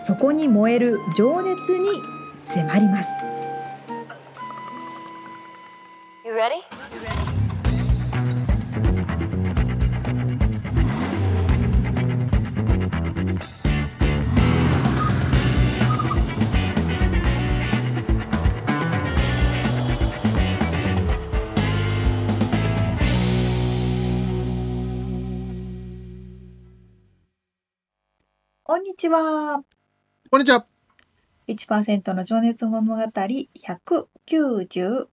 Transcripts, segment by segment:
そこに燃える情熱に迫ります。You ready? こんにちは。こんにちは。1%の情熱物語191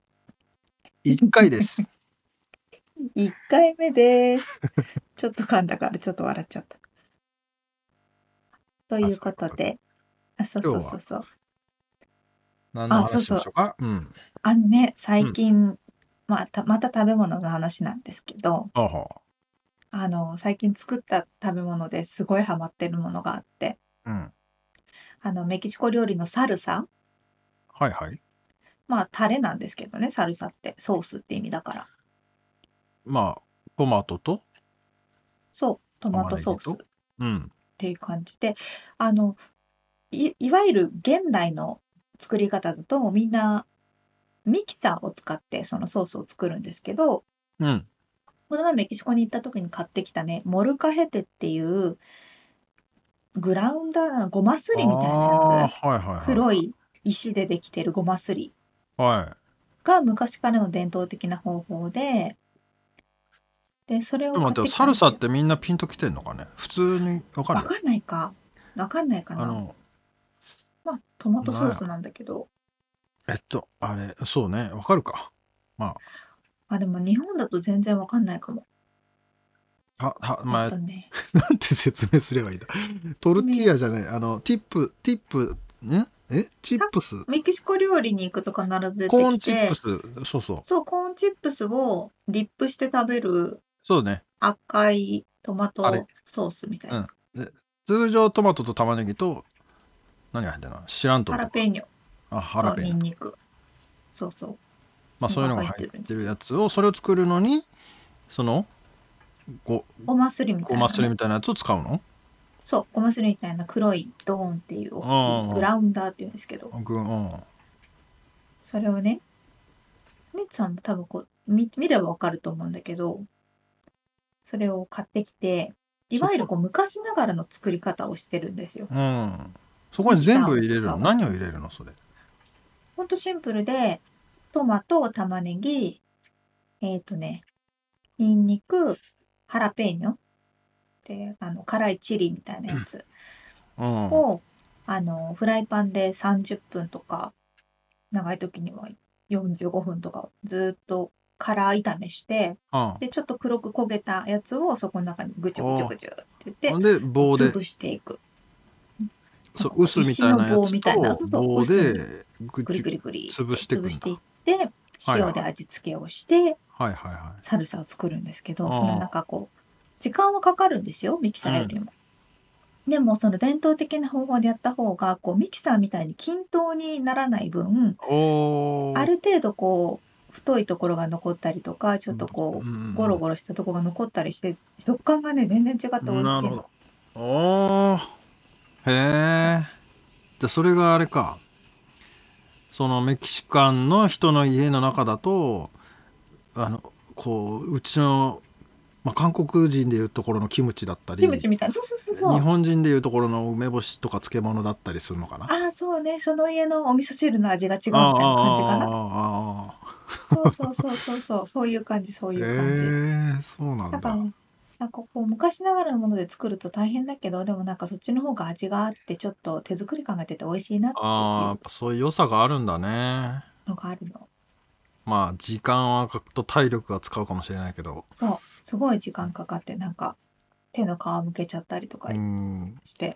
回です。1回目です。ちょっと噛んだからちょっと笑っちゃった。ということで、あ、そうそうそうそう。何の話しましょうか？うん。あのね、最近、うん、また、また食べ物の話なんですけど、あの、最近作った食べ物ですごいハマってるものがあって、うん。あの、メキシコ料理のサルサはいはい。まあ、タレなんですけどね、サルサって。ソースって意味だから。まあ、トマトと？そう、トマトソースっうん。ていう感じで、あの、いいわゆる現代の作り方だと、みんなミキサーを使ってそのソースを作るんですけど、うん。この前メキシコに行った時に買ってきたね、モルカヘテっていうグラウンダーごますりみたいなやつ、はいはいはい。黒い石でできてるごますりはが昔からの伝統的な方法で、で、それをでも待って、サルサってみんなピンときてんのかね？普通にわかわかんないか。わかんないかな。の、まあ、トマトソースなんだけど。えっと、あれ、そうね、わかるか。まあ。あ、でも日本だと全然わかんないかも。あ、は、まあ、ね。なんて説明すればいいんだ。トルティーヤじゃない、あの、ティップ、ティップ、ねえ？チップス？メキシコ料理に行くと必ず出てきてコーンチップス、そうそう。そう、コーンチップスをディップして食べるそうね。赤いトマトソースみたいな。うん、で通常トマトと玉ねぎと、何が入ってるの？知らんと。ハラペーニョ。あ、ハラペーニョ。ニンニク。そうそう。まあそういうのが入ってるやつを、それを作るのに、その、ごごますりみたいな、ごますりみたいなやつを使うの？そうごますりみたいな黒いドーンっていう大きいグラウンダーっていうんですけど。それをねみつさんも多分こう見見ればわかると思うんだけどそれを買ってきていわゆるこ。う昔ながらの作り方をしてるんですよ。うん、そこに全部入れるの？何を入れるの？それ。ほんとシンプルでトマト玉ねぎえっ、ー、とねにんにくハラペーニョってあの辛いチリみたいなやつ。を、あのフライパンで30分とか長い時には45分とかずっと辛炒めして、でちょっと黒く焦げたやつをそこの中にぐちゅぐちゅぐちゅって言ってで棒で。潰していく。そう薄みたいなやつと棒でぐりぐりぐり潰していって塩で味付けをして、はいはいはい。サルサを作るんですけど、その中こう、時間はかかるんですよ、ミキサーよりも。うん、でもその伝統的な方法でやった方が、こうミキサーみたいに均等にならない分、ある程度こう、太いところが残ったりとか、ちょっとこう、ゴロゴロしたところが残ったりして、食感がね、全然違って美味しいなるほど。おへえ。じゃそれがあれか。そのメキシカンの人の家の中だとあのこううちの、まあ、韓国人でいうところのキムチだったりキムチみたいな。そうそうそうそう。日本人でいうところの梅干しとか漬物だったりするのかな。ああそうね。その家のお味噌汁の味が違うみたいな感じかな。ああそうそうそうそうそう。そういう感じそういう感じ。へえそうなんだなんかこう昔ながらのもので作ると大変だけどでもなんかそっちの方が味があってちょっと手作り感が出て美味しいなってああやっぱそういう良さがあるんだね。のがあるの。まあ時間はと体力が使うかもしれないけど。そう。すごい時間かかってなんか手の皮むけちゃったりとかして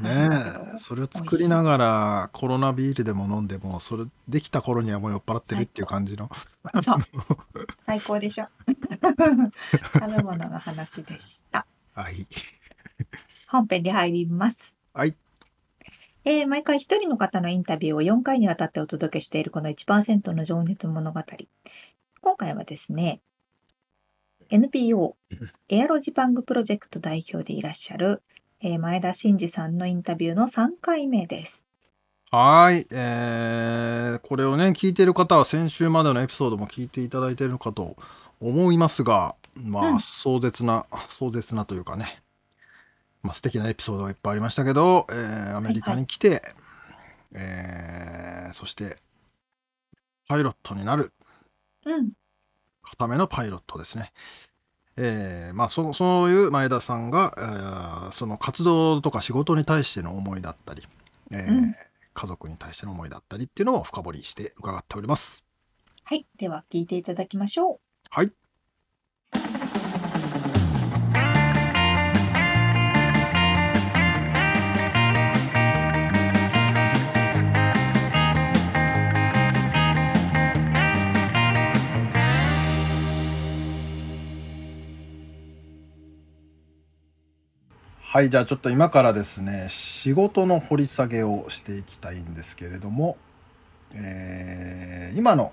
ねえそれを作りながらコロナビールでも飲んでもそれできた頃にはもう酔っ払ってるっていう感じのそう。最高でしょ。食べ物の話でした。はい本編で入ります。はいえー毎回一人の方のインタビューを4回にわたってお届けしているこの1%の情熱物語。今回はですね、NPO エアロジパングプロジェクト代表でいらっしゃる、えー前田真二さんのインタビューの3回目です。はーい、えーこれをね聞いている方は先週までのエピソードも聞いていただいているかと思いますがまあ、うん壮絶な壮絶なというかねまあ素敵なエピソードがいっぱいありましたけど、えーアメリカに来て、えーそしてパイロットになるうん。固めのパイロットですね。えーまあそそういう前田さんが、えーその活動とか仕事に対しての思いだったり、えーうん家族に対しての思いだったりっていうのを深掘りして伺っております。はい。では聞いていただきましょう。はい。はい、じゃあちょっと今からですね、仕事の掘り下げをしていきたいんですけれども、えー今の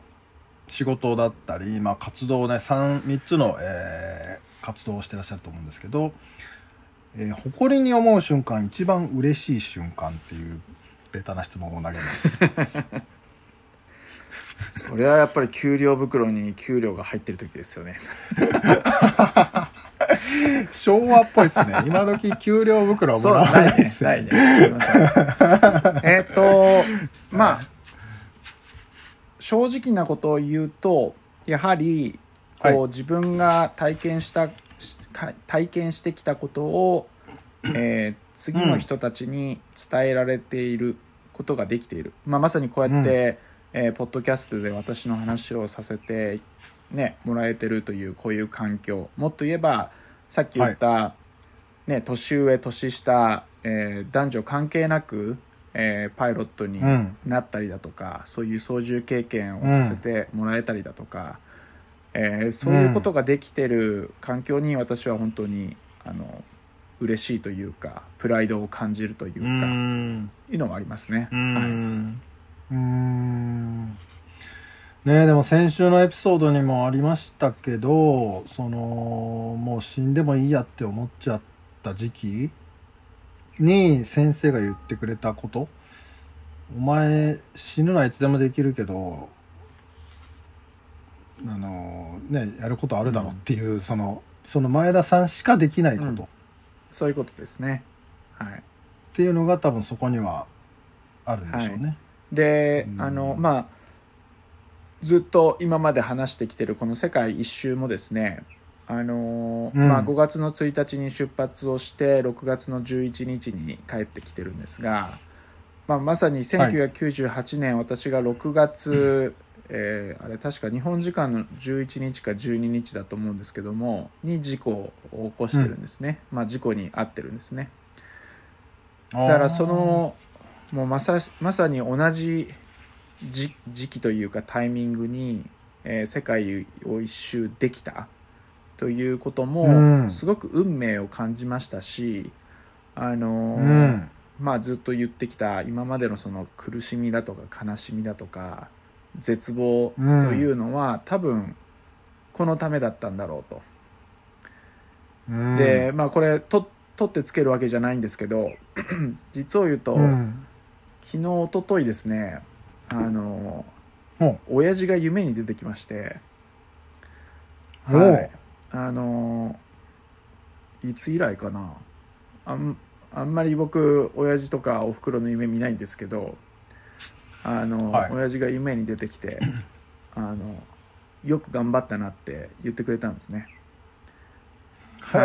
仕事だったり、まあ、活動をね 3, 3つの、えー活動をしてらっしゃると思うんですけど、えー誇りに思う瞬間一番嬉しい瞬間っていうベタな質問を投げます。それはやっぱり給料袋に給料が入ってる時ですよね。昭和っぽいですね。今時給料袋はもらわないねないで、すよないね。すいません。えっと、まあ、正直なことを言うと、やはり、こう、はい自分が体験した、体験してきたことを、えー次の人たちに伝えられていることができている。まあ、まさにこうやって、えーポッドキャストで私の話をさせて、ね、もらえてるというこういう環境もっと言えばさっき言った、ね、年上年下、えー男女関係なく、えーパイロットにうん。なったりだとか、そういう操縦経験をさせてもらえたりだとか、えーそういうことができてる環境に私は本当にあの嬉しいというかプライドを感じるといううか、ん。いうのもありますね。うはいねえでも先週のエピソードにもありましたけどそのもう死んでもいいやって思っちゃった時期に先生が言ってくれたこと。お前死ぬのはいつでもできるけどあのねやることあるだろうっていう、そのその前田さんしかできないこと、うん。っそういうことですね。はい。ていうのが多分そこにはあるんでしょうね。で、うん。あのまあずっと今まで話してきてるこの世界一周もですねあの、うん。まあ、5月の1日に出発をして6月の11日に帰ってきてるんですが、まあ、まさに1998年、私が6月、えーあれ確か日本時間の11日か12日だと思うんですけどもに事故を起こしてるんですね、まあ、事故に遭ってるんですね。だからそのもうまさしまさに同じ時時期というかタイミングに、えー世界を一周できたということうもん。すごく運命を感じましたし、あのーうん。まあ、ずっと言ってきた今までのその苦しみだとか悲しみだとか絶望というのは、多分このためだったんだろうと。うん。でまあこれと取ってつけるわけじゃないんですけど 実を言うと、うん。昨日一昨日ですねあのほう親父が夢に出てきまして。はい。あのいつ以来かな。あんあんまり僕親父とかおふくろの夢見ないんですけどあの、はい。親父が夢に出てきて あのよく頑張ったなって言ってくれたんですね。へえ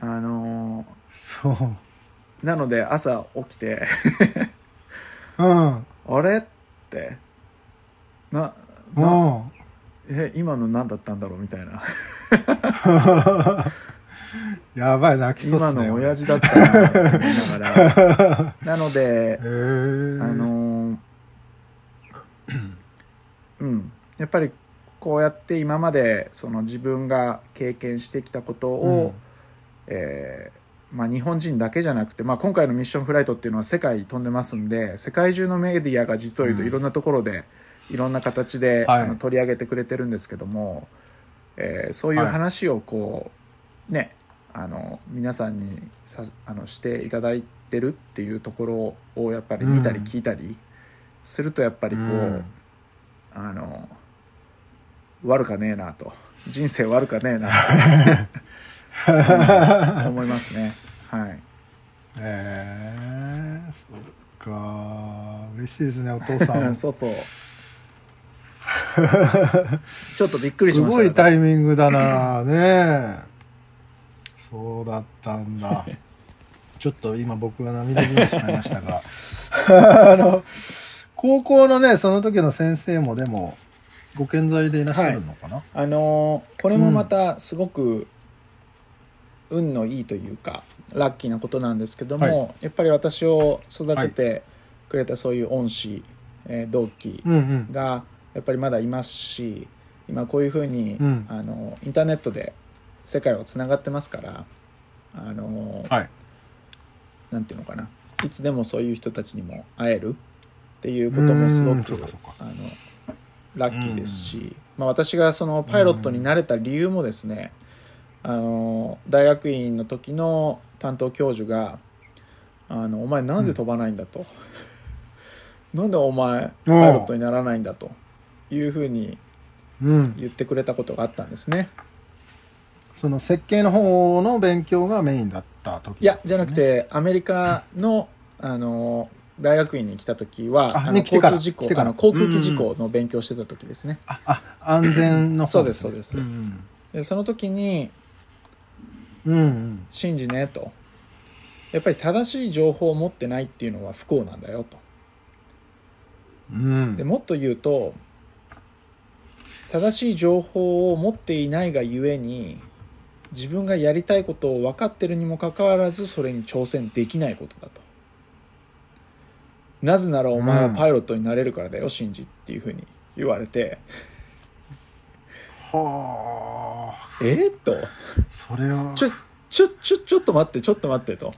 あのそう。なので朝起きてうんあれ？って。なうなん。え今の何だったんだろう？みたいな。い やばい泣きそうすね。の親父だったなと思いな。が らなのであのーうん。やっぱりこうやって今までその自分が経験してきたことを、えーまあ、日本人だけじゃなくて、まあ、今回のミッションフライトっていうのは世界飛んでますんで世界中のメディアが実を言うとうん。いろんなところでいろんな形で、はい。あの取り上げてくれてるんですけども、えーそういうはい。話をこうねあの皆さんにさあのしていただいてるっていうところをやっぱり見たりうん。聞いたりするとやっぱりこう、うん。あの悪かねえなと。人生悪かねえなって 思いますね。はい。へえそっか。嬉しいですねお父さん。そうそう。ちょっとびっくりしすました。ごいタイミングだな。ねえ。そうだったんだ。ちょっと今僕が涙ぐんでしまいましたが。あの高校のねその時の先生もでもご健在でいらっしゃるのかな、あのーこれもまたすごく運のいいというかラッキーなことなんですけども、はやっぱり私を育ててくれたそういう恩師、えー同期がやっぱりまだいますし今こういうふうに、うん。あのインターネットで世界はつながってますからあの、はい。なんていうのかな。いつでもそういう人たちにも会えるっていうこともすごうんくあのラッキーですし、まあ、私がそのパイロットになれた理由もですねあの大学院の時の担当教授が「あのお前なんで飛ばないんだ」と。なんでお前パイロットにならないんだと。いうふうにうん。言ってくれたことがあったんですね。その設計の方の勉強がメインだった時、いやじゃなくてアメリカのあの大学院に来た時はああの交通事故あの航空機事故の勉強してた時ですね。ああ安全の方そうですそうです。うん。でその時にうん、うん「信じね」と「やっぱり正しい情報を持ってないっていうのは不幸なんだよ」と。うん。でもっと言うと正しい情報を持っていないがゆえに自分がやりたいことを分かってるにもかかわらずそれに挑戦できないことだと。なぜならお前はパイロットになれるからだよ、シンジっていうふうに言われてはあ。えっと。それは。ちょちょちょちょっと待ってちょっと待ってと。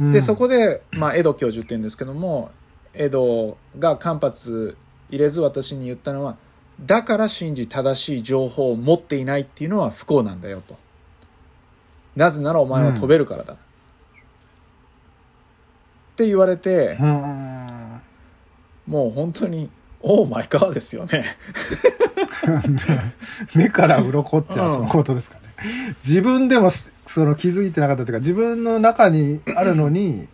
うん。でそこで、まあ、エド教授って言うんですけどもエドが間髪入れず私に言ったのはだから信じ正しい情報を持っていないっていうのは不幸なんだよと。なぜならお前は飛べるからだ、って言われてうん。もう本当にオーマイガーですよね 目から鱗っちゃうん。うそのことですかね、自分でもその気づいてなかったというか自分の中にあるのに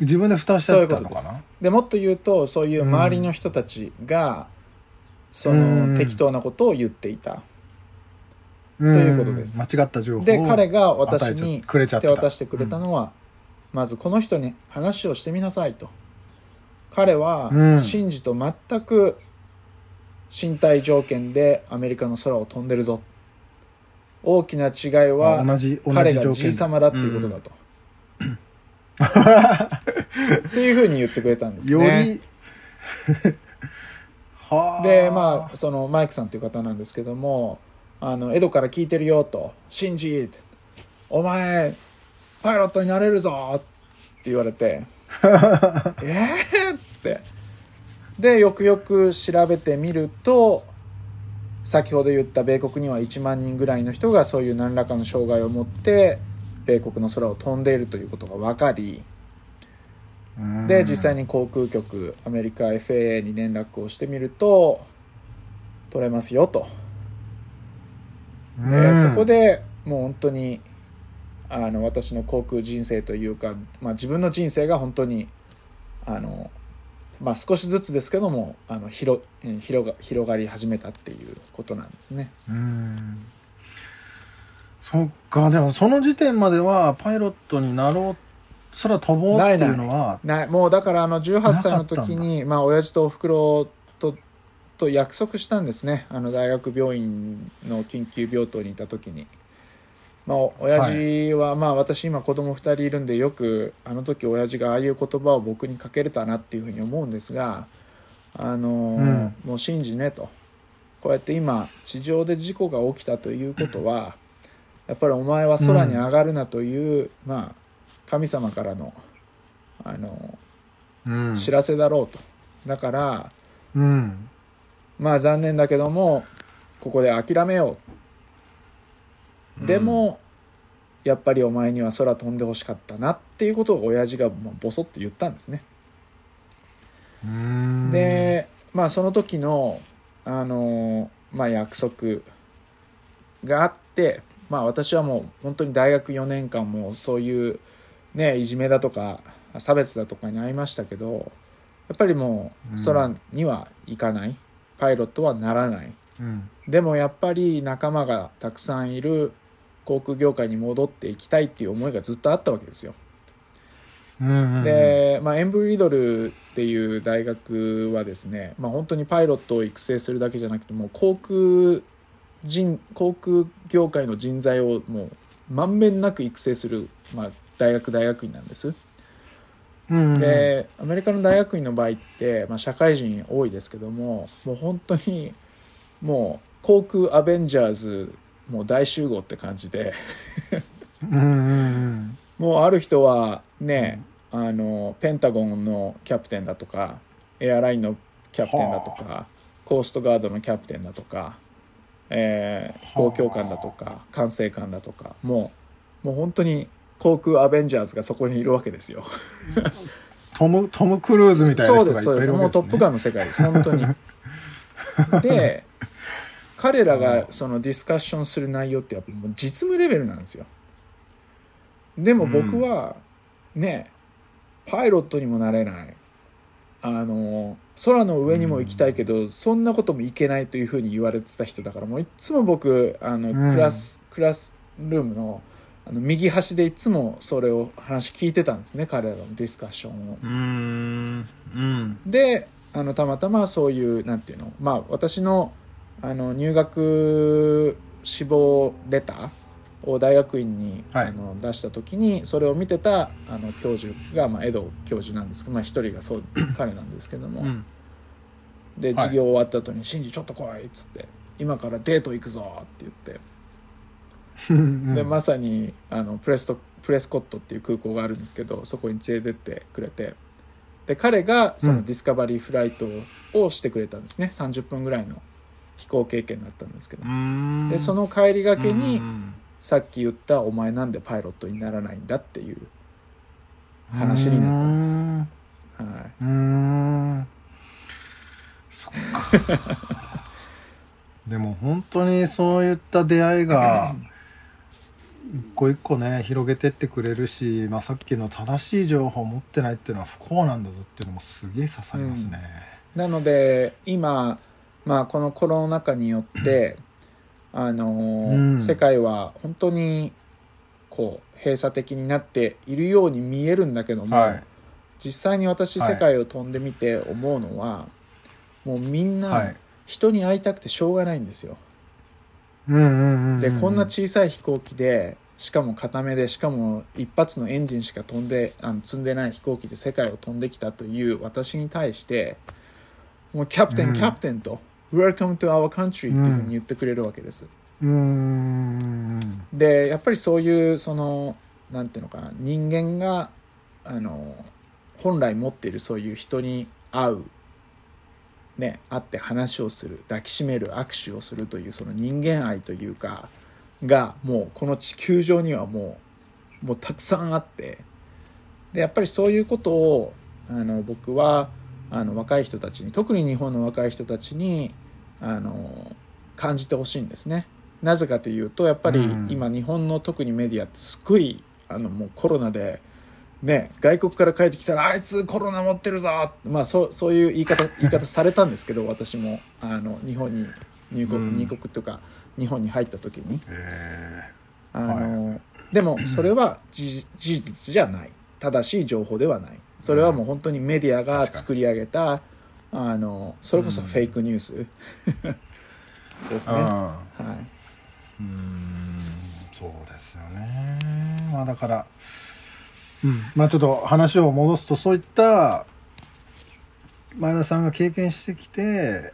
自分で蓋しちゃったのかな？でもっと言うとそういう周りの人たちが、そうん。の適当なことを言っていた。ということです。間違った情報をで彼が私に手渡してくれたのは、まずこの人に話をしてみなさいと。彼はうん。シンジと全く身体条件でアメリカの空を飛んでるぞ。大きな違いあは彼が条件。G 様だっていうことだと、っていうふうに言ってくれたんですよね でまあそのマイクさんという方なんですけども「あのエドから聞いてるよ」と「シンジお前パイロットになれるぞ」って言われて「えー?」っつってでよくよく調べてみると先ほど言った米国には1万人ぐらいの人がそういう何らかの障害を持って米国の空を飛んでいるということが分かりうん。で実際に航空局アメリカ FAA に連絡をしてみると取れますよと。で、うん。そこでもう本当にあの私の航空人生というか、まあ、自分の人生が本当にあの、まあ、少しずつですけどもあの広え広が広がり始めたっていうことなんですね。うん。そっか。でもその時点まではパイロットになろう空飛ぼうっていうのはなもうだからあの18歳の時にまあ親父とおふくろとと約束したんですね。あの大学病院の緊急病棟にいた時に。まあ、お親父は、まあ私今子供2人いるんでよくあの時親父がああいう言葉を僕にかけれたなっていうふうに思うんですがあの、うん。もう信じねと。こうやって今地上で事故が起きたということはやっぱりお前は空に上がるなという、まあ神様からのあのうん。知らせだろうと。だからうん。まあ残念だけどもここで諦めようでも、やっぱりお前には空飛んでほしかったなっていうことを親父がもうボソッと言ったんですね。うん。でまあその時のあのまあ約束があってまあ私はもう本当に大学4年間もそういうねいじめだとか差別だとかに遭いましたけどやっぱりもう空には行かない、パイロットはならない。うん。でもやっぱり仲間がたくさんいる航空業界に戻っていきたいっていう思いがずっとあったわけですよ。うんで、まあ、エンブリドルっていう大学はですね、まあ、本当にパイロットを育成するだけじゃなくてもう航空人航空業界の人材をもう満面なく育成する、まあ、大学大学院なんです。うんでアメリカの大学院の場合って、まあ、社会人多いですけどももう本当にもう航空アベンジャーズもう大集合って感じで。うんうんもうある人はね、あのペンタゴンのキャプテンだとかエアラインのキャプテンだとかコーストガードのキャプテンだとか、えー飛行教官だとか管制官だとかもうもう本当に航空アベンジャーズがそこにいるわけですよ。トムトム・クルーズみたいなそう人がいっですそうですぱいいるわけもうトップガンの世界です本当に。で彼らがそのディスカッションする内容ってやっぱもう実務レベルなんですよ。でも僕はねパイロットにもなれない。あの空の上にも行きたいけど、そんなこともいけないというふうに言われてた人だからもういっつも僕あのうん。クラス、クラスルームのあの右端でいつもそれを話聞いてたんですね彼らのディスカッションを。うん。うん。であのたまたまそういうなんていうのまあ私のあの入学志望レターを大学院に、はい。あの出した時にそれを見てたあの教授が、まあ、江戸教授なんですけど、まあ、一人がそう 彼なんですけども、うん。ではい。授業終わった後に「シンジちょっと来い」っつって「今からデート行くぞ」って言って。う んでまさにあのプレストプレスコットっていう空港があるんですけどそこに連れてってくれて。で彼がその discovery flight をしてくれたんですね。30分ぐらいの飛行経験だったんですけど。うん。でその帰りがけうにんさっき言った「お前なんでパイロットにならないんだ」っていう話になったんです。はうーん。そっか。でも本当にそういった出会いが一個一個ね広げてってくれるし、まあ、さっきの正しい情報を持ってないっていうのは不幸なんだぞっていうのもすげえ刺さりますね。い、なので今、まあ、このコロナ禍によって、あのーうん。世界は本当にこう閉鎖的になっているように見えるんだけども、はい。実際に私はい世界を飛んでみて思うのは、もうみんはない。人に会いたくてしょうがないんですよ。でこんな小さい飛行機でしかも固めでしかも一発のエンジンしか飛んであの積んでない飛行機で世界を飛んできたという私に対してもうキャプテン、うん。キャプテンと「Welcome to our country」っていうふうに言ってくれるわけです。でやっぱりそういうそのなんていうのかな人間があの本来持っているそういう人に会うね会って話をする抱きしめる握手をするというその人間愛というかがもうこの地球上にはもうもうたくさんあって。でやっぱりそういうことをあの僕はあの若い人たちに特に日本の若い人たちにあの感じてほしいんですね。なぜかというとやっぱりうん。今日本の特にメディアってすっごいあのもうコロナでね外国から帰ってきたらあいつコロナ持ってるぞまあそうそういう言い方 言い方されたんですけど私もあの日本に入国、うん。入国とか日本に入った時に。えあの、でもそれは事事実じゃない。正しい情報ではないそれはもう本当にメディアが作り上げたあのそれこそフェイクニュース、ですね。うん。はい、うーんそうですよね。まあだからうん。まあちょっと話を戻すとそういった前田さんが経験してきて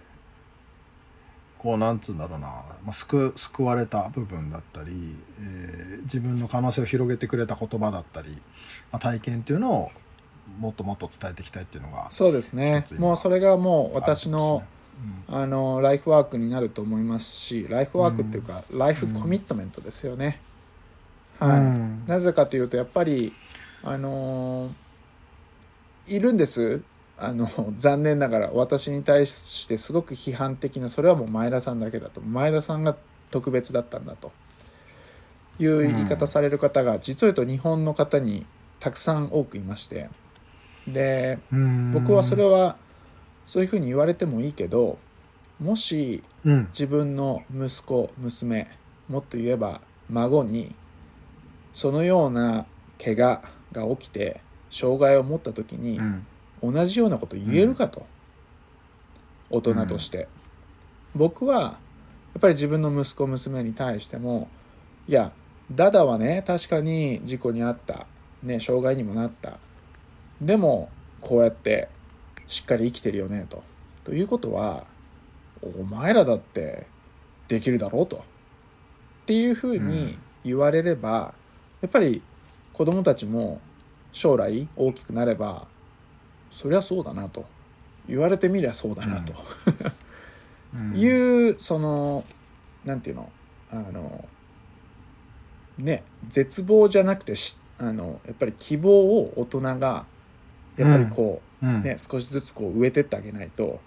こうなんつうんだろうな、まあ、救救われた部分だったり、えー自分の可能性を広げてくれた言葉だったり、まあ、体験っていうのをもっともっと伝えていきたいっていうのがそうですね。もうそれがもう私の、ああのライフワークになると思いますしライフワークっていうか、ライフコミットメントですよね、はい、うん。なぜかというとやっぱりあのーいるんです。あの残念ながら私に対してすごく批判的なそれはもう前田さんだけだと。前田さんが特別だったんだと。いう言い方される方が、実を言うと日本の方にたくさん多くいましてでうん。僕はそれはそういうふうに言われてもいいけどもしうん。自分の息子娘もっと言えば孫にそのような怪我が起きて障害を持った時にうん。同じようなこと言えるかと、大人として、僕はやっぱり自分の息子娘に対してもいやダダはね確かに事故に遭った、ね、障害にもなったでもこうやってしっかり生きてるよねと。ということはお前らだってできるだろうと。っていうふうに言われれば、やっぱり子供たちも将来大きくなればそりゃそうだなと言われてみりゃそうだなと、うん いうそのなんていうのあのね絶望じゃなくてしあのやっぱり希望を大人がやっぱりこう、うん。ね、少しずつこう植えてってあげないと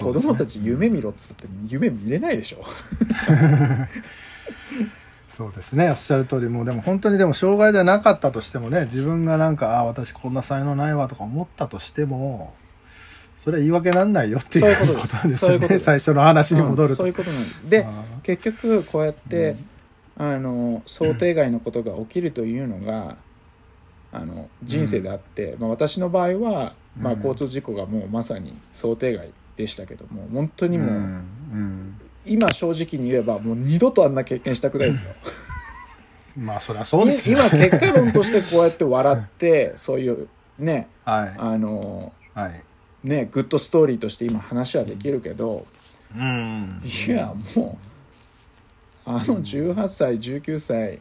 ね。供たち夢見ろっつって夢見れないでしょ。そうですね。おっしゃる通り。もうでも本当にでも障害じゃなかったとしてもね自分がなんかあ私こんな才能ないわとか思ったとしてもそれは言い訳なんないよっていうことなんですよね。最初の話に戻ると、うんそういうことなんです。であ結局こうやって、あの想定外のことが起きるというのが、あの人生であって、まあ、私の場合は、まあ、うん交通事故がもうまさに想定外でしたけども本当にーもう、うん。うん。今正直に言えばもう二度とあんな経験したくないですよ。まあそりゃそうですよ今結果論としてこうやって笑ってそういうねはい。あのはい。ねグッドストーリーとして今話はできるけど、うん。いやもうあの18歳19歳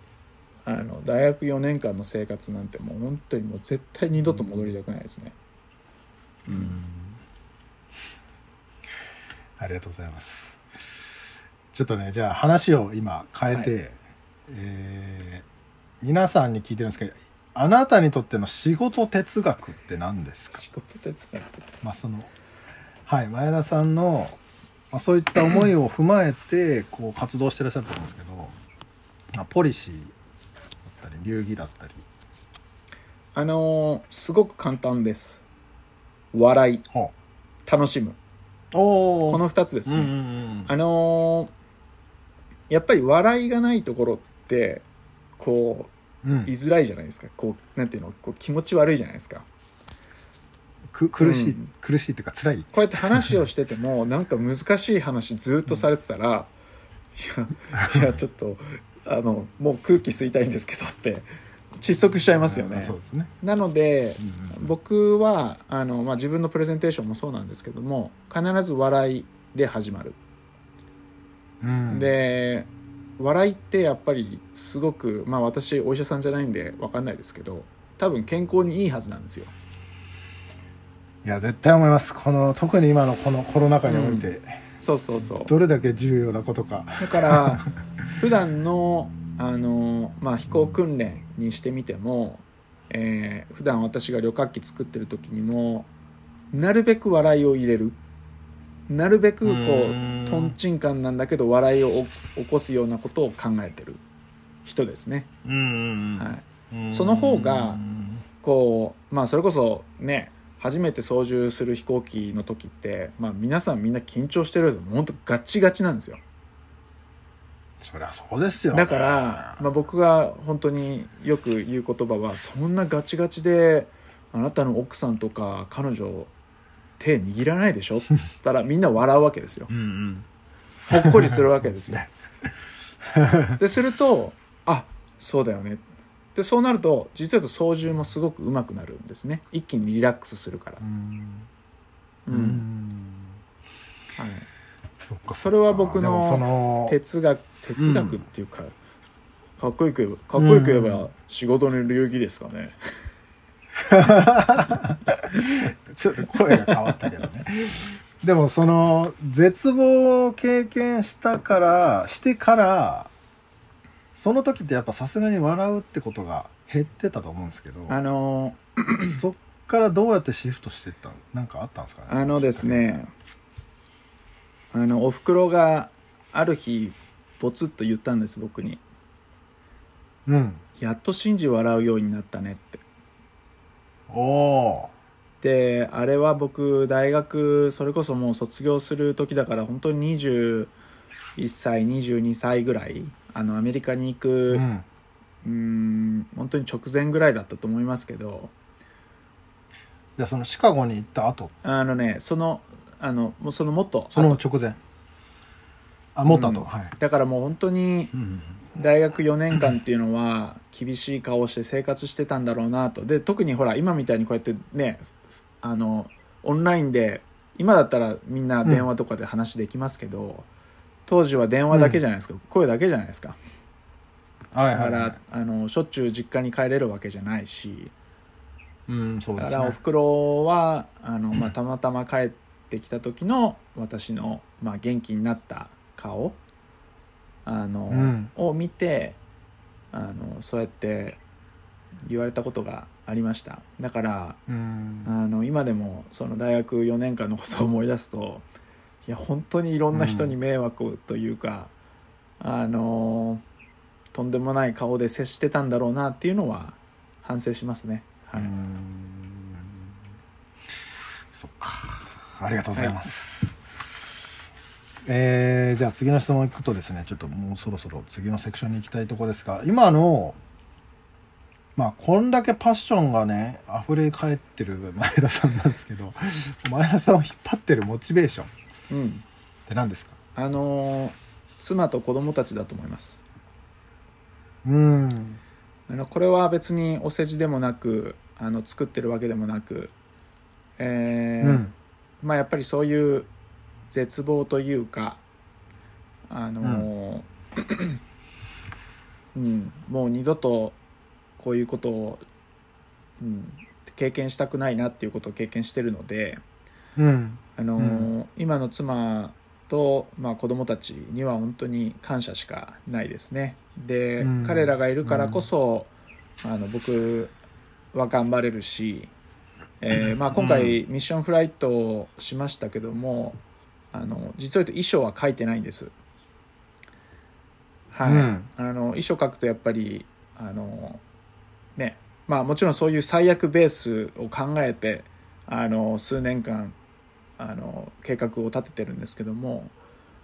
あの大学4年間の生活なんてもう本当にもう絶対二度と戻りたくないですね。うん。ありがとうございます。ちょっとねじゃあ話を今変えて、はえー皆さんに聞いてるんですけどあなたにとっての仕事哲学って何ですか？仕事哲学。まあそのはい前田さんの、まあ、そういった思いを踏まえてこう活動してらっしゃると思うんですけど、まあ、ポリシー流儀だったり。あのーすごく簡単です。笑い。ほ楽しむ。うおこの2つですね。あのーやっぱり笑いがないところってこうん。う居づらいじゃないですか。こうなんていうの？こう気持ち悪いじゃないですか。く苦しい、うん。苦しいっていうか辛い。こうやって話をしててもなんか難しい話ずっとされてたら、いやいやちょっとあのもう空気吸いたいんですけどって窒息しちゃいますよね。ね、なのでうんうん。僕はあの、まあ、自分のプレゼンテーションもそうなんですけども必ず笑いで始まる、うん、で笑いってやっぱりすごくまあ私お医者さんじゃないんで分かんないですけど多分健康にいいはずなんですよ。いや絶対思います。この特に今のこのコロナ禍において、そうそうそう。どれだけ重要なことか。だから 普段のあのまあ飛行訓練にしてみても、えー普段私が旅客機作ってる時にもなるべく笑いを入れる。なるべくこうとん。ちんかんなんだけど笑いを起こすようなことを考えてる。人ですね。はい、その方がこうまあそれこそね初めて操縦する飛行機の時って、まあ、皆さんみんな緊張してるんですよ。本当ガチガチなんですよ。そりゃそうですよ。だから、まあ、僕が本当によく言う言葉はそんなガチガチであなたの奥さんとか彼女手握らないでしょ?」って言ったらみんな笑うわけですよ。うんうん。ほっこりするわけですよ。でするとあそうだよね。でそうなると実は操縦もすごく上手くなるんですね。一気にリラックスするから。う、ん。はい、そっかそれは僕の哲学哲学っていうか、かっこよく言えばかっこよく言えば仕事の領域ですかね、ちょっと声が変わったけどね。でもその絶望を経験したからしてからその時ってやっぱさすがに笑うってことが減ってたと思うんですけどあの そっからどうやってシフトしてったなんかあったんですかね？あのですねあのおふくろがある日ボツッと言ったんです僕に。うん「やっと信じ笑うようになったね」って。おおであれは僕大学それこそもう卒業する時だから本当に21歳22歳ぐらいあのアメリカに行ーくうん。うーん本当に直前ぐらいだったと思いますけど。じゃあそのシカゴに行った後？あのねそのあのもうそのもっとその後直前あもっと。後、うん。はい、だからもう本当にうん。大学4年間っていうのは厳しい顔をして生活してたんだろうなと。で特にほら今みたいにこうやってねあのオンラインで今だったらみんな電話とかで話できますけど、当時は電話だけじゃないですか、声だけじゃないですか。はい。だから、あのしょっちゅう実家に帰れるわけじゃないし。うんそうですね。だからおふくろはあの、まあ、たまたま帰ってきた時の私の、まあ、元気になった顔？あの、うん。を見てあのそうやって言われたことがありました。だからうん。あの今でもその大学4年間のことを思い出すといや本当にいろんな人に迷惑というか、あのとんでもない顔で接してたんだろうなっていうのは反省しますね。はい、うん。そっか。ありがとうございます、えーじゃあ次の質問いくとですねちょっともうそろそろ次のセクションに行きたいところですが今のまあこんだけパッションがね溢れ返ってる前田さんなんですけど前田さんを引っ張ってるモチベーションっうん。て何ですか？あのー妻と子供たちだと思います。うん。あのこれは別にお世辞でもなくあの作ってるわけでもなく、えーうん。まあやっぱりそういう絶望というかあのー うん。もう二度とこういうことを、うん、経験したくないなっていうことを経験してるので、うん。あのー今の妻と、まあ、子供たちには本当に感謝しかないですね。で、うん。彼らがいるからこそ、あの僕は頑張れるし、えーまあ、今回ミッションフライトをしましたけどもあの実を言うと衣装は書いてないんです。はい、うん。あの衣装書くとやっぱりあのねまあもちろんそういう最悪ベースを考えてあの数年間あの計画を立ててるんですけども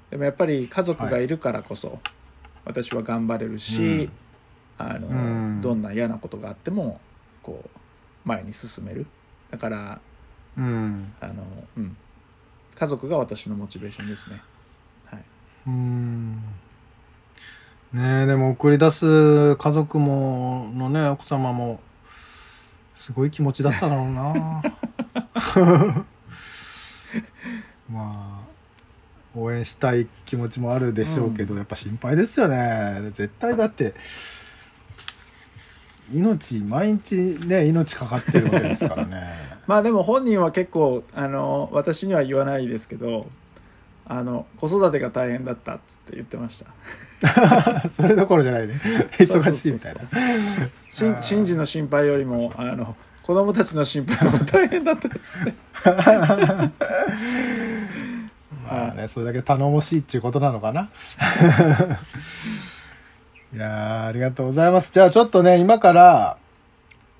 でもやっぱり家族がい。るからこそ、私は頑張れるし、あのうん。どんな嫌なことがあってもこう前に進める。だからうん。あの、うん、家族が私のモチベーションですね。はい、うん。ねえでも送り出す家族ものね奥様もすごい気持ちだっただろうな。まあ応援したい気持ちもあるでしょうけど、やっぱ心配ですよね。絶対だって命毎日ね命かかってるわけですからね まあでも本人は結構あの私には言わないですけどあの子育てが大変だったっつって言ってました。それどころじゃないね 忙しいみたいなしん神事の心配よりもあの子供たちの心配の方が大変だったっつって。まあね、それだけ頼もしいっていうことなのかな。いやありがとうございます。じゃあちょっとね、今から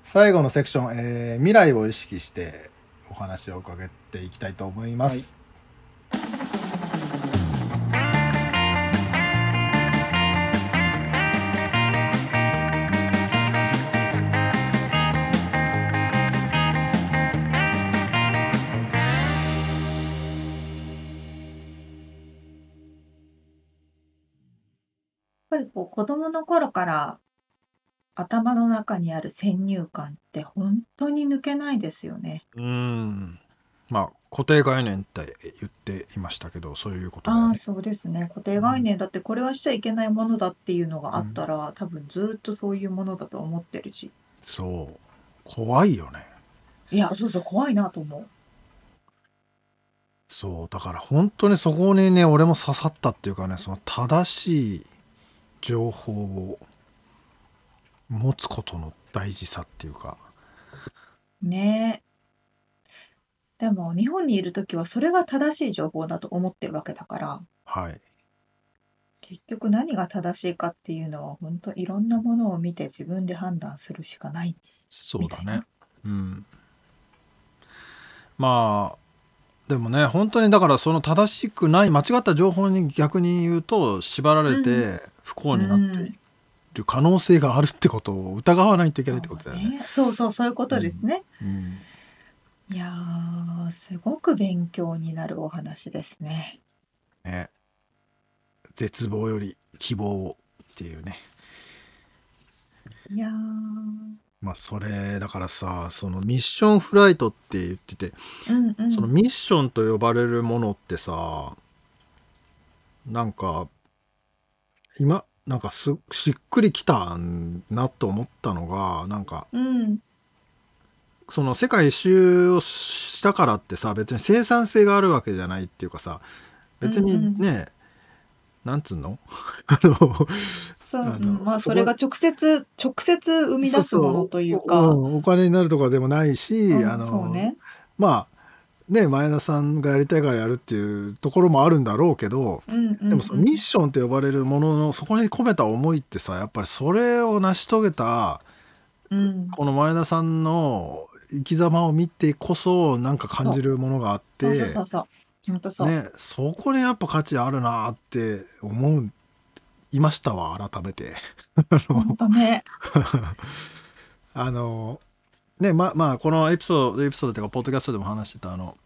最後のセクション、えー未来を意識してお話を伺っていきたいと思います。はいこう子供の頃から頭の中にある先入観って本当に抜けないですよね。うんまあ固定概念って言っていましたけどそういうことだよああ、ねそうですね。固定概念だってこれはしちゃいけないものだっていうのがあったら、多分ずっとそういうものだと思ってるし。そう怖いよねいや、そうそう、怖いなと思う。そうだから本当にそこにね俺も刺さったっていうかねその正しい情報を持つことの大事さっていうか。ね。え。でも日本にいるときはそれが正しい情報だと思ってるわけだから、はい。結局何が正しいかっていうのは本当いろんなものを見て自分で判断するしかない。そうだね。うん。まあでもね本当にだからその正しくない間違った情報に逆に言うと縛られうて不幸になってうんいる可能性があるってことを疑わないといけないってことだよね。そうそう、そういうことですね。うんいやー、すごく勉強になるお話ですね。ね絶望より希望をっていうねいやー、まあそれだからさそのミッションフライトって言っててうんうん。そのミッションと呼ばれるものってさなんか今なんかすしっくりきたなと思ったのがなんかうん、その世界一周をしたからってさ別に生産性があるわけじゃないっていうかさ別にね、なんつうの？あのそう、あのうん。まあそれが直接直接生み出すものというか、おお金になるとかでもないし、うんあのね。まあね前田さんがやりたいからやるっていうところもあるんだろうけど、うんうんうんでもそのミッションと呼ばれるもののそこに込めた思いってさやっぱりそれを成し遂げたうん、この前田さんの生き様を見てこそなんか感じるものがあってそ。ねそこにやっぱ価値あるなって思ういましたわ改めて。あの本当ね。あのねままあこのエピソードエピソードっていうかポッドキャストでも話してたあの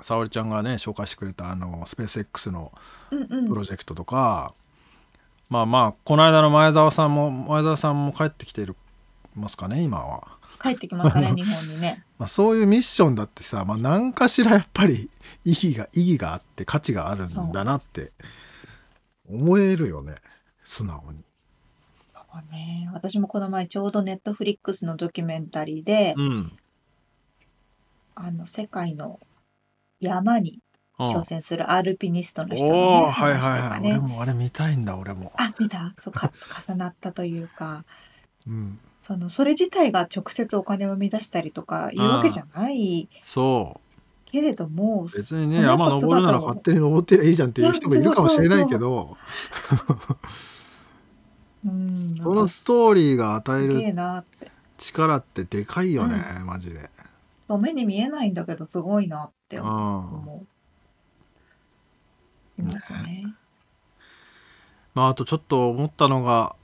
沙織ちゃんがね紹介してくれたあのスペース X のうんうんプロジェクトとか、まあまあこの間の前澤さんも前澤さんも帰ってきてるますかね今は、帰ってきましたね 日本にね。まあ、そういうミッションだってさ、まあ、何かしらやっぱり意義が意義があって価値があるんだなって思えるよね素直に。ね。私もこの前ちょうどネットフリックスのドキュメンタリーで、うん。あの世界の山にうん挑戦するアルピニストの人の、ねおおはいはいとかね俺もあれ見たいんだ俺も。あ見た？そうか重なったというか。うん、そのそれ自体が直接お金を生み出したりとかいうわけじゃない。そう。けれども別にね山登るなら姿を勝手に登ってりゃいいじゃんっていう人もいるかもしれないけどうん。そのストーリーが与えるなって。力ってでかいよね、マジで。そう目に見えないんだけどすごいなってう。ん。思ういますね。まあ、あとちょっと思ったのが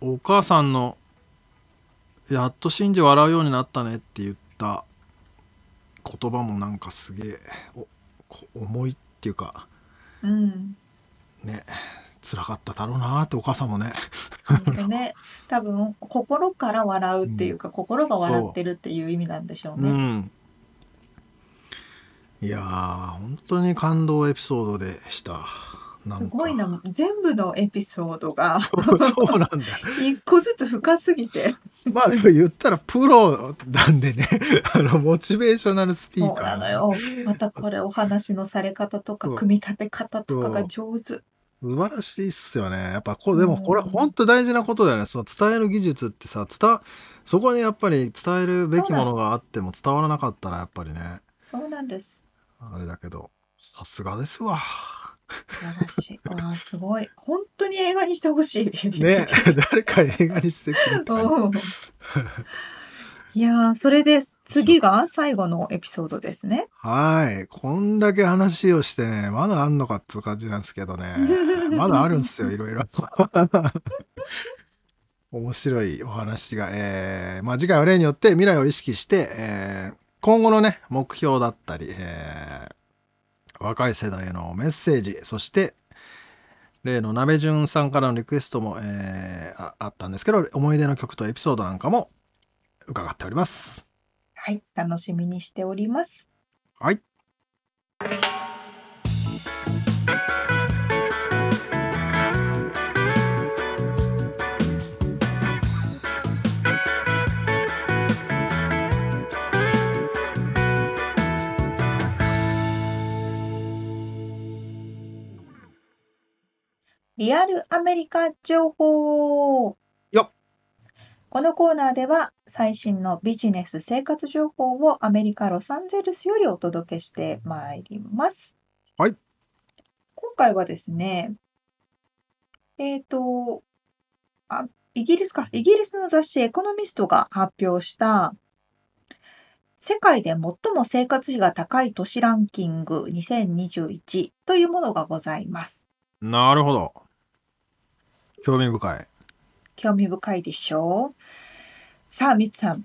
お母さんの「やっと信じ笑うようになったね」って言った言葉もなんかすげえおこ重いっていうか。うん。ね辛かっただろうなってお母さんもね。ね。多分心から笑うっていうか、心が笑ってるっていう意味なんでしょううね、ん、いやー本当に感動エピソードでした。すごいな。全部のエピソードが そうなんだ。よ。一個ずつ深すぎて。まあでも言ったらプロなんでね。あのモチベーショナルスピーカーなのよ。またこれお話のされ方とか組み立て方とかが上手素晴らしいっすよね。やっぱこうでもこれうん本当大事なことだよね。その伝える技術ってさ伝そこにやっぱり伝えるべきものがあっても伝わらなかったらやっぱりね。そうなんです。あれだけどさすがですわ。素晴らしい。わあすごい。本当に映画にしてほしい。ね誰か映画にしてくれたらうんいやーそれで次が最後のエピソードですね。はい。こんだけ話をしてねまだあんのかっつう感じなんですけどね。まだあるんですよいろいろ。面白いお話が、えーまあ、次回は例によって未来を意識して、えー今後のね目標だったり、えー若い世代へのメッセージそして例の鍋順さんからのリクエストも、えーああったんですけど思い出の曲とエピソードなんかも伺っております。はい、楽しみにしております。はい。リアルアメリカ情報このコーナーでは最新のビジネス生活情報をアメリカ・ロサンゼルスよりお届けしてまいります。はい。今回はですね、えっ、と、あ、イギリスか。イギリスの雑誌エコノミストが発表した世界で最も生活費が高い都市ランキング2021というものがございます。なるほど興味深い興味深いでしょうさあ、みつさん、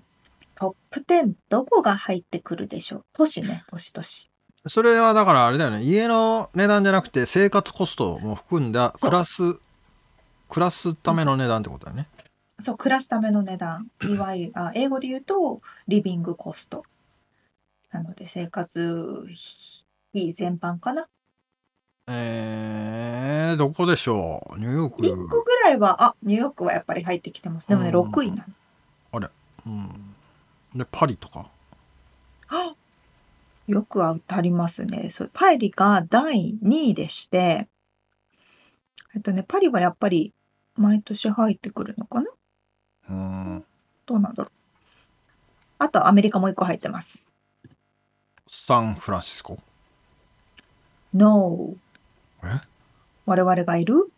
トップ10どこが入ってくるでしょう？都市ね、都市都市。それはだからあれだよね家の値段じゃなくて生活コストも含んだ暮らす暮らすための値段ってことだよねそう、暮らすための値段。いわゆる、あ英語で言うと、リビングコスト。なので、生活費全般かな？えー、どこでしょう？ニューヨーク1個ぐらいは、あ、ニューヨークはやっぱり入ってきてます。でもね、うん6位なの。うんでパリとかよく当たりますね。それパリが第2位でして、えっとね、パリはやっぱり毎年入ってくるのかな？うんどうなんだろう。あとアメリカも1個入ってます。サンフランシスコ？No。え？我々がいる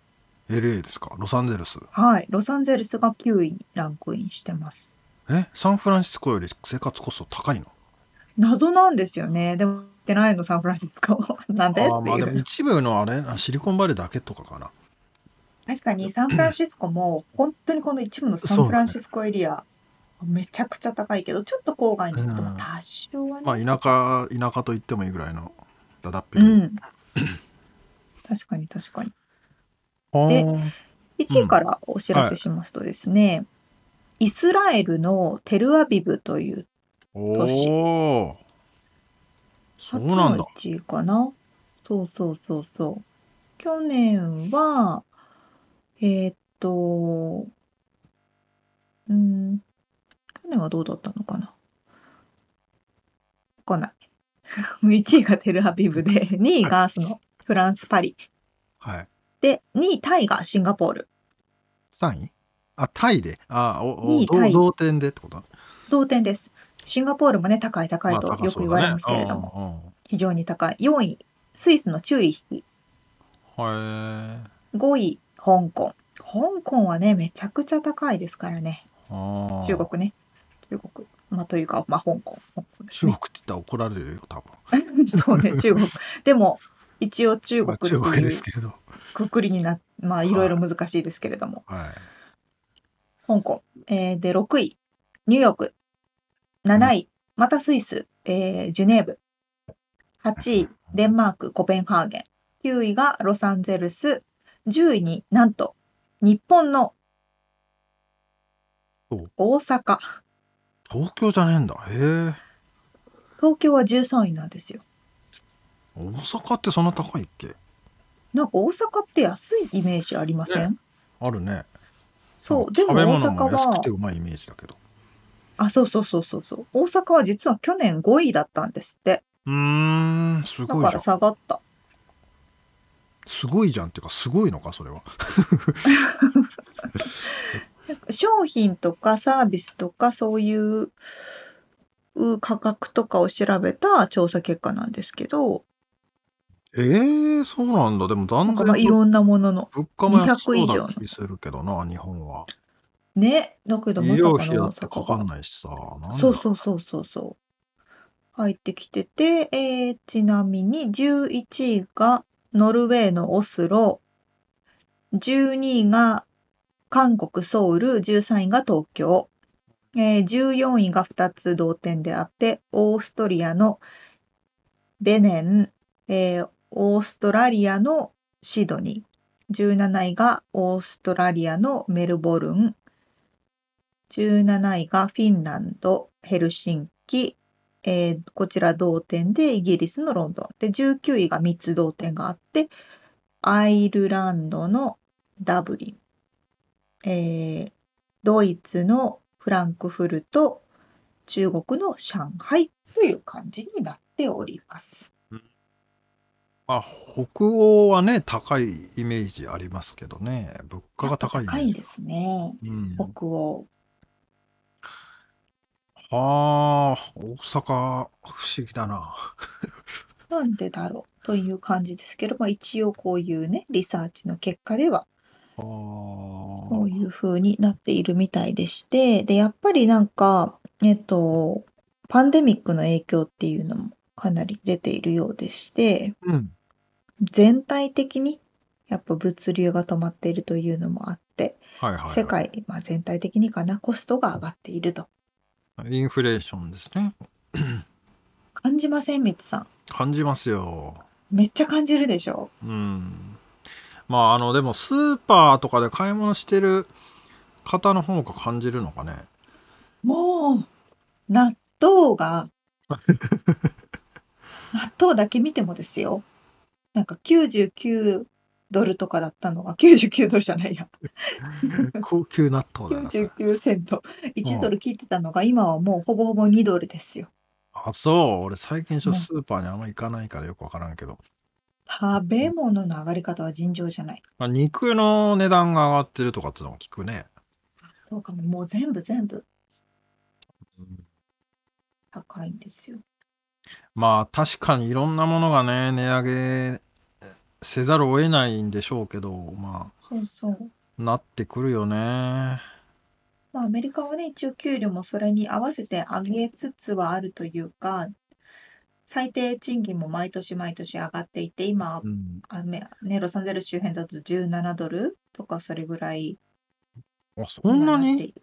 ？LA ですか？ロサンゼルス？はい。ロサンゼルスが9位にランクインしてます。え？サンフランシスコより生活コスト高いの？謎なんですよね。でも、ってないの、サンフランシスコ。なんで？あーまあでも。一部のあれシリコンバレーだけとかかな確かにサンフランシスコも、本当にこの一部のサンフランシスコエリア、めちゃくちゃ高いけど、ちょっと郊外に行くとうん多少はね。まあ田舎田舎と言ってもいいぐらいのだだっぺり、うん。確かに確かに。で1位からお知らせしますとですね、イスラエルのテルアビブというおおそう初なんだの1位かな。そうそうそうそう。去年は、えーっと、うん、去年はどうだったのかな。わかんない。1位がテルアビブで、2位がそのフランス・パリ。はいで、2位タイがシンガポール。3位？あタイであおお二位タイ同同点でってこと？同点です。シンガポールもね、高い高いとよく言われますけれども、も非常に高い。4位、スイスのチューリッヒ。へえ5位、香港。香港はね、めちゃくちゃ高いですからね。中国ね。中国。まあ、というか、まあ、香港。香港ね中国って言ったら怒られるよ多分 そうね、中国。でも、一応中ま国っていうあ中国ですけれどくくりになまあ、いろいろ難しいですけれども。はい香港。えーで、6位、ニューヨーク。7位、またスイス、えージュネーブ。8位、デンマーク、コペンハーゲン。9位がロサンゼルス。10位になんと、日本のお大阪。東京じゃねえんだへえ東京は13位なんですよ。大阪ってそんな高いっけ？なんか大阪って安いイメージありません、あるねそう。でも大阪物も安くては、うまいイメージだけどあ、そうそうそうそうそう。大阪は実は去年5位だったんですって。うーんすだからごいじゃん下がった。すごいじゃんっていうかすごいのかそれは商品とかサービスとかそういうう価格とかを調べた調査結果なんですけど、えー、そうなんだでもだなんんだんかまあいろんなものの。物価も安そう200以上なの気するけどな日本はね。だけど医まさか療費だの大ってかかん。ないしさなんだそうそうそうそうそう。入ってきてて、えーちなみに11位がノルウェーのオスロ、12位が韓国ソウル、13位が東京、えー14位が2つ同点であって、オーストリアのベネン、えーオーストラリアのシドニー。17位がオーストラリアのメルボルン、17位がフィンランド、ヘルシンキ、えーこちら同点でイギリスのロンドン。で、19位が3つ同点があって、アイルランドのダブリン、えードイツのフランクフルト、中国の上海という感じになっております。まあ、北欧はね、高いイメージありますけどね。物価が高いイメージ。高いんですね。うん。北欧。はあ、大阪、不思議だな。なんでだろうという感じですけど、まあ、一応こういうね、リサーチの結果では、あこういう風になっているみたいでして、で、やっぱりなんか、えっと、パンデミックの影響っていうのもかなり出ているようでして、うん。全体的にやっぱ物流が止まっているというのもあって、はいはい、はい。世界、まあ、全体的にかな、コストが上がっていると。インフレーションですね。感じません、みつさん。感じますよ。めっちゃ感じるでしょうん。まあ、あの、でも、スーパーとかで買い物してる方の方が感じるのかね。もう、納豆が、納豆だけ見てもですよ。なんか99ドルとかだったの？が、99ドルじゃないや。高級納豆だな。それ99セント。1ドル切ってたのが、今はもうほぼほぼ2ドルですよ。あ、そう。俺最近ちょっとねスーパーにあんま行かないからよくわからんけど。食べ物の上がり方は尋常じゃない。まあ、肉の値段が上がってるとかってのも聞くね。そうかも。もう全部全部うん高いんですよ。まあ確かにいろんなものがね値上げせざるを得ないんでしょうけどまそうそう。あなってくるよね。まあ、アメリカはね、一応給料もそれに合わせて上げつつはあるというか、最低賃金も毎年毎年上がっていて、今う、ん。あめね、ロサンゼルス周辺だと17ドルとかそれぐらいあそんなに？今っている。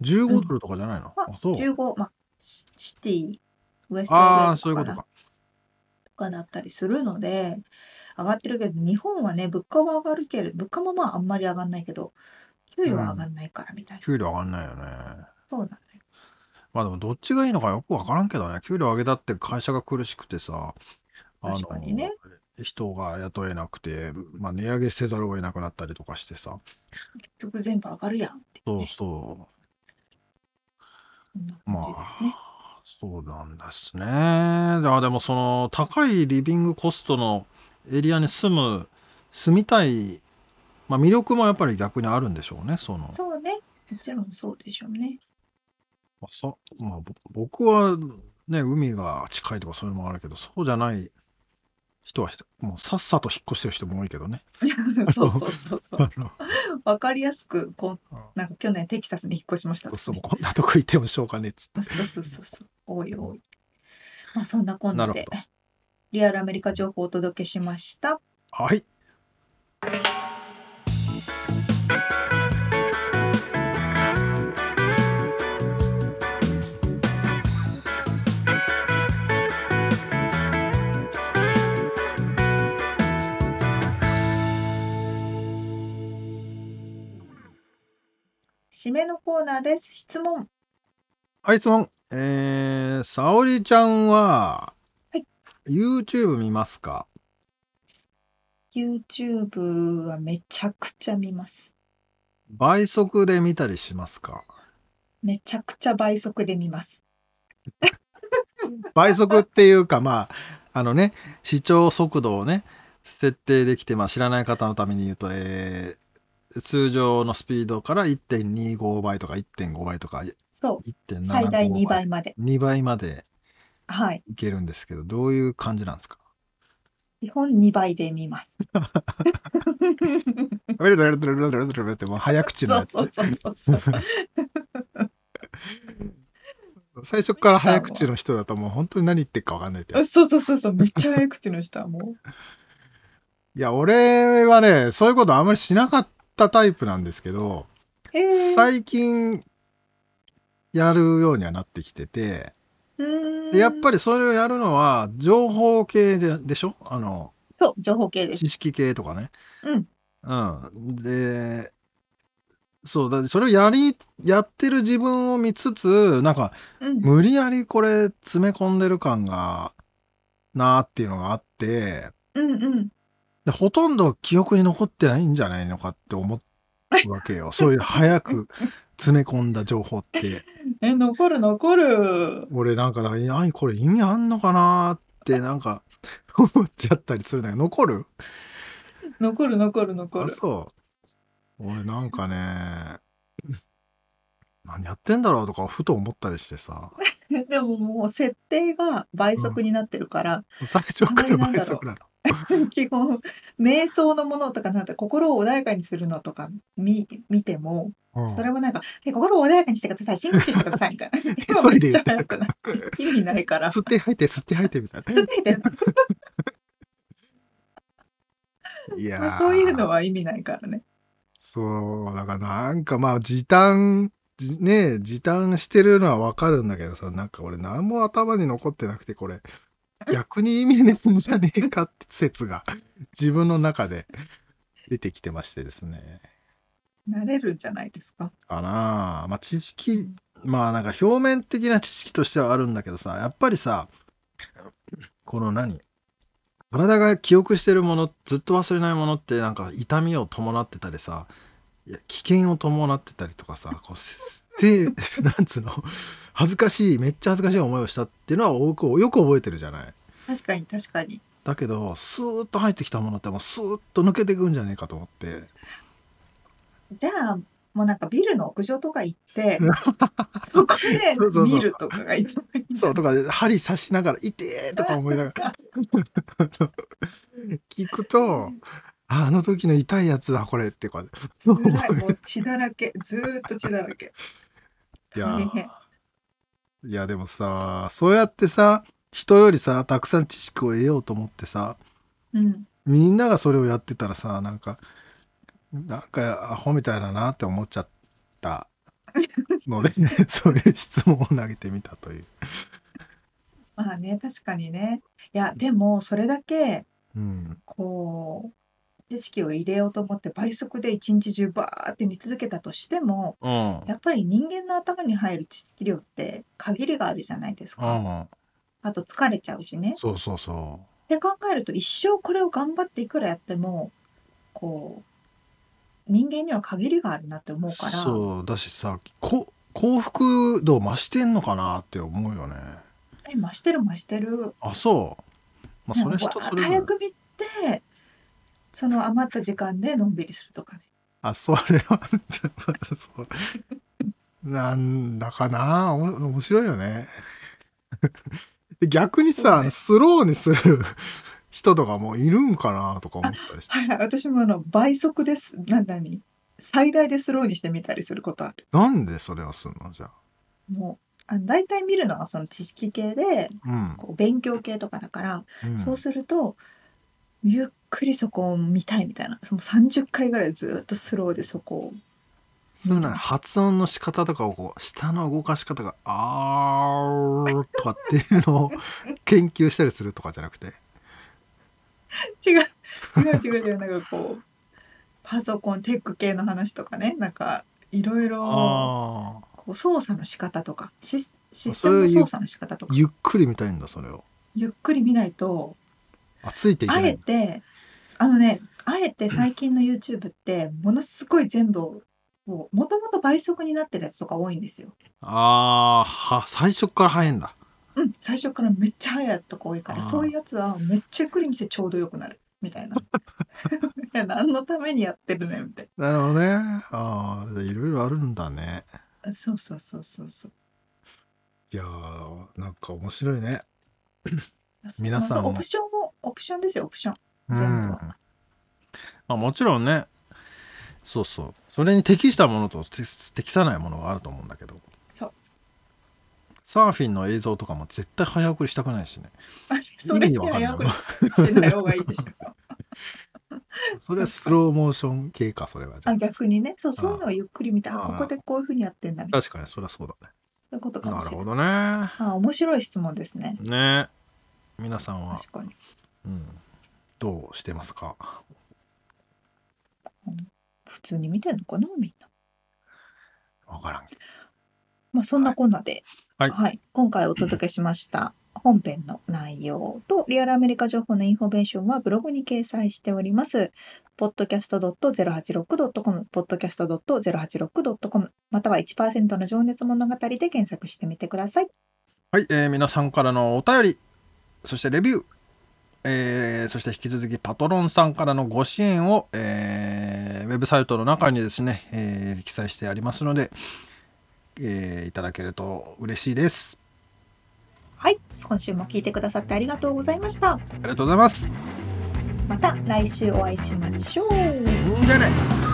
15ドルとかじゃないの、まあ、あそう。15、まあ、シシティ、ウエストああ LA かなそういうことか。とかだったりするので、上がってるけど、日本はね、物価は上がるけれど、物価もまああんまり上がんないけど、給料は上がんないからみたいな。給料上がんないよねそうなのよ。まあでもどっちがいいのかよくわからんけどね給料上げたって会社が苦しくてさあ確かにね人が雇えなくて、まあ、値上げせざるを得なくなったりとかしてさ結局全部上がるやんってそうね。そそんなうま感じですね。あそうなんですねあでもその高いリビングコストのエリアに住む住みたい、まあ、魅力もやっぱり逆にあるんでしょうねそのそうね。もちろんそうでしょうね。まあそまあ、ぼ僕はね海が近いとかそういうのもあるけどそうじゃない人はもうさっさと引っ越してる人も多いけどね。そうそうそうそう。わかりやすく、こう、あなんか去年テキサスに引っ越しましたとかね、そうこんなとこ行ってもしょうがねえっつって。そうそうそうそう。多い多い。まあそんなこんなでなるほど、リアルアメリカ情報をお届けしました。はい。締めのコーナーです。質問。はい、質問。えー、沙織ちゃんは、はい YouTube 見ますか？YouTube はめちゃくちゃ見ます。倍速で見たりしますか？めちゃくちゃ倍速で見ます。倍速っていうか、まあ、あのね、視聴速度をね、設定できて、まあ、知らない方のために言うと、えー通常のスピードから1.25倍とか1.5倍とかそう。1.75最大2倍まで。2倍まではい。いけるんですけどどういう感じなんですか？基本2倍で見ます。ってもう早口のやつそうそうそうそうそう。最初から早口の人だともう本当に何言ってるか分かんないってそうそうそうそう。めっちゃ早口の人はもう。いや俺はねそういうことあんまりしなかったタイプなんですけど。最近やるようにはなってきててでやっぱり。りそれをやるのは情報系ででしょ？あのそう、情報系です。知識系とかねうんうん。で、そうだ、それをやり、やってる自分を見つつ、なんか、うん無理やりこれ詰め込んでる感が、なーっていうのがあって、うんうんでほとんど記憶に残ってないんじゃないのかって思うわけよ。そういう早く 詰め込んだ情報って。え残る残る俺なんか、何これ意味あんのかなーってなんか思っちゃったりするんだけど、残る？残る残る残あ、るそう。俺なんかね、何やってんだろうとかふと思ったりしてさ、でももう設定が倍速になってるから、最初から倍速なの。基本瞑想のものとかなんて心を穏やかにするのとか見見てもうん。それもなんか「え心を穏やかにしてください深呼吸してください」みたいな。意味ないから。吸って吐いて吸って吐いてみたいな。いやー。そういうのは意味ないからね。そう、だからなんかまあ時短、じね時短してるのはわかるんだけどさ、なんか俺何も頭に残ってなくてこれ、逆に意味ねえんじゃねえかって説が自分の中で出てきてましてですね。なれるんじゃないですか？かなあまあ知識、まあなんか表面的な知識としてはあるんだけどさ、やっぱりさ、この何体が記憶してるもの、ずっと忘れないものってなんか痛みを伴ってたりさ、いや危険を伴ってたりとかさ、こうせで、なんつうの、恥ずかしい、めっちゃ恥ずかしい思いをしたっていうのは多くよく覚えてるじゃない。確かに確かにだけど、スーッと入ってきたものってもうスーッと抜けていくんじゃねえかと思って。じゃあもうなんかビルの屋上とか行って そこでそうそうそう見るとかが一番いいそうとかで針刺しながら「痛え!」とか思いながら 聞くと「ああの時の痛いやつだこれ」ってこう辛いもう血だらけずーっと血だらけいやいやでもさそうやってさ人よりさたくさん知識を得ようと思ってさうん。みんながそれをやってたらさなんかなんかアホみたいだなって思っちゃった。ので そういう質問を投げてみたという。まあね確かにね。いやでもそれだけうん、こう知識を入れようと思って倍速で一日中バーって見続けたとしてもうん。やっぱり人間の頭に入る知識量って限りがあるじゃないですうか。ん、あと疲れちゃうしね。そうそうそって考えると一生これを頑張っていくらやってもこう人間には限りがあるなって思ううから。そうだしさこ幸福度増してんのかなって思うよね。え増してる増してる。あそう。まあそれ人それ。早く見てその余った時間でのんびりするとかね。あそれはそう なんだかな？お面白いよね。で逆にさ、ね。スローにする人とかもいるんかなとか思ったりして。はいはい。私もあの倍速です。なんだに。最大でスローにしてみたりすることある。なんでそれはすんの？じゃもうあの大体見るのはその知識系であこう勉強系とかだから、うん、うん。そうするとゆっくりそこを見たいみたいな。その30回ぐらいずっとスローでそこを。そういうのは発音の仕方とかをこう舌の動かし方が「あー」とかっていうのを研究したりするとかじゃなくて。違う。違う違う。違うなんかこうパソコンテック系の話とかね。なんかいろいろ操作の仕方とかシスシステムの操作の仕方とか。ゆっくり見たいんだそれを。ゆっくり見ないとあついていけあえてあのねあえて最近の YouTube ってものすごい全部をもともと倍速になってるやつとか多いんですよ。あーは最初から早いんだうん、最初からめっちゃ早いやつとか多いからそういうやつはめっちゃゆっくり見てちょうどよくなるみたいな。いや何のためにやってるねんみたいなるほどねああいろいろあるんだねな。そうそうそうそうそう。いやーなんか面白いね皆さんオプションプションですよオプション。うん。全部は。まあもちろんね。そうそう。それに適したものと適適さないものがあると思うんだけど。そう。サーフィンの映像とかも絶対早送りしたくないしね。それにないはやっぱりしない方がいいでしょ。それはスローモーション系かそれはじゃあ。逆にね。そうそういうのはゆっくり見てあここでこういうふうにやってんだみたいな。確かにそれはそうだそういうことかねもしれない。なるほどね。あ面白い質問ですね。ね。皆さんは、確かに。うん、どうしてますか？普通に見てんのかなみんな。わからん。まあそんなこんなで、はい今回お届けしました本編の内容とリアルアメリカ情報のインフォメーションはブログに掲載しております。podcast.086.com、podcast.086.com、または1%の情熱物語で検索してみてください。はい、えー皆さんからのお便り、そしてレビュー、えーそして引き続きパトロンさんからのご支援を、えーウェブサイトの中にですね、えー記載してありますので、えーいただけると嬉しいです。はい、今週も聞いてくださってありがとうございました。ありがとうございます。また来週お会いしましょう。じゃあね。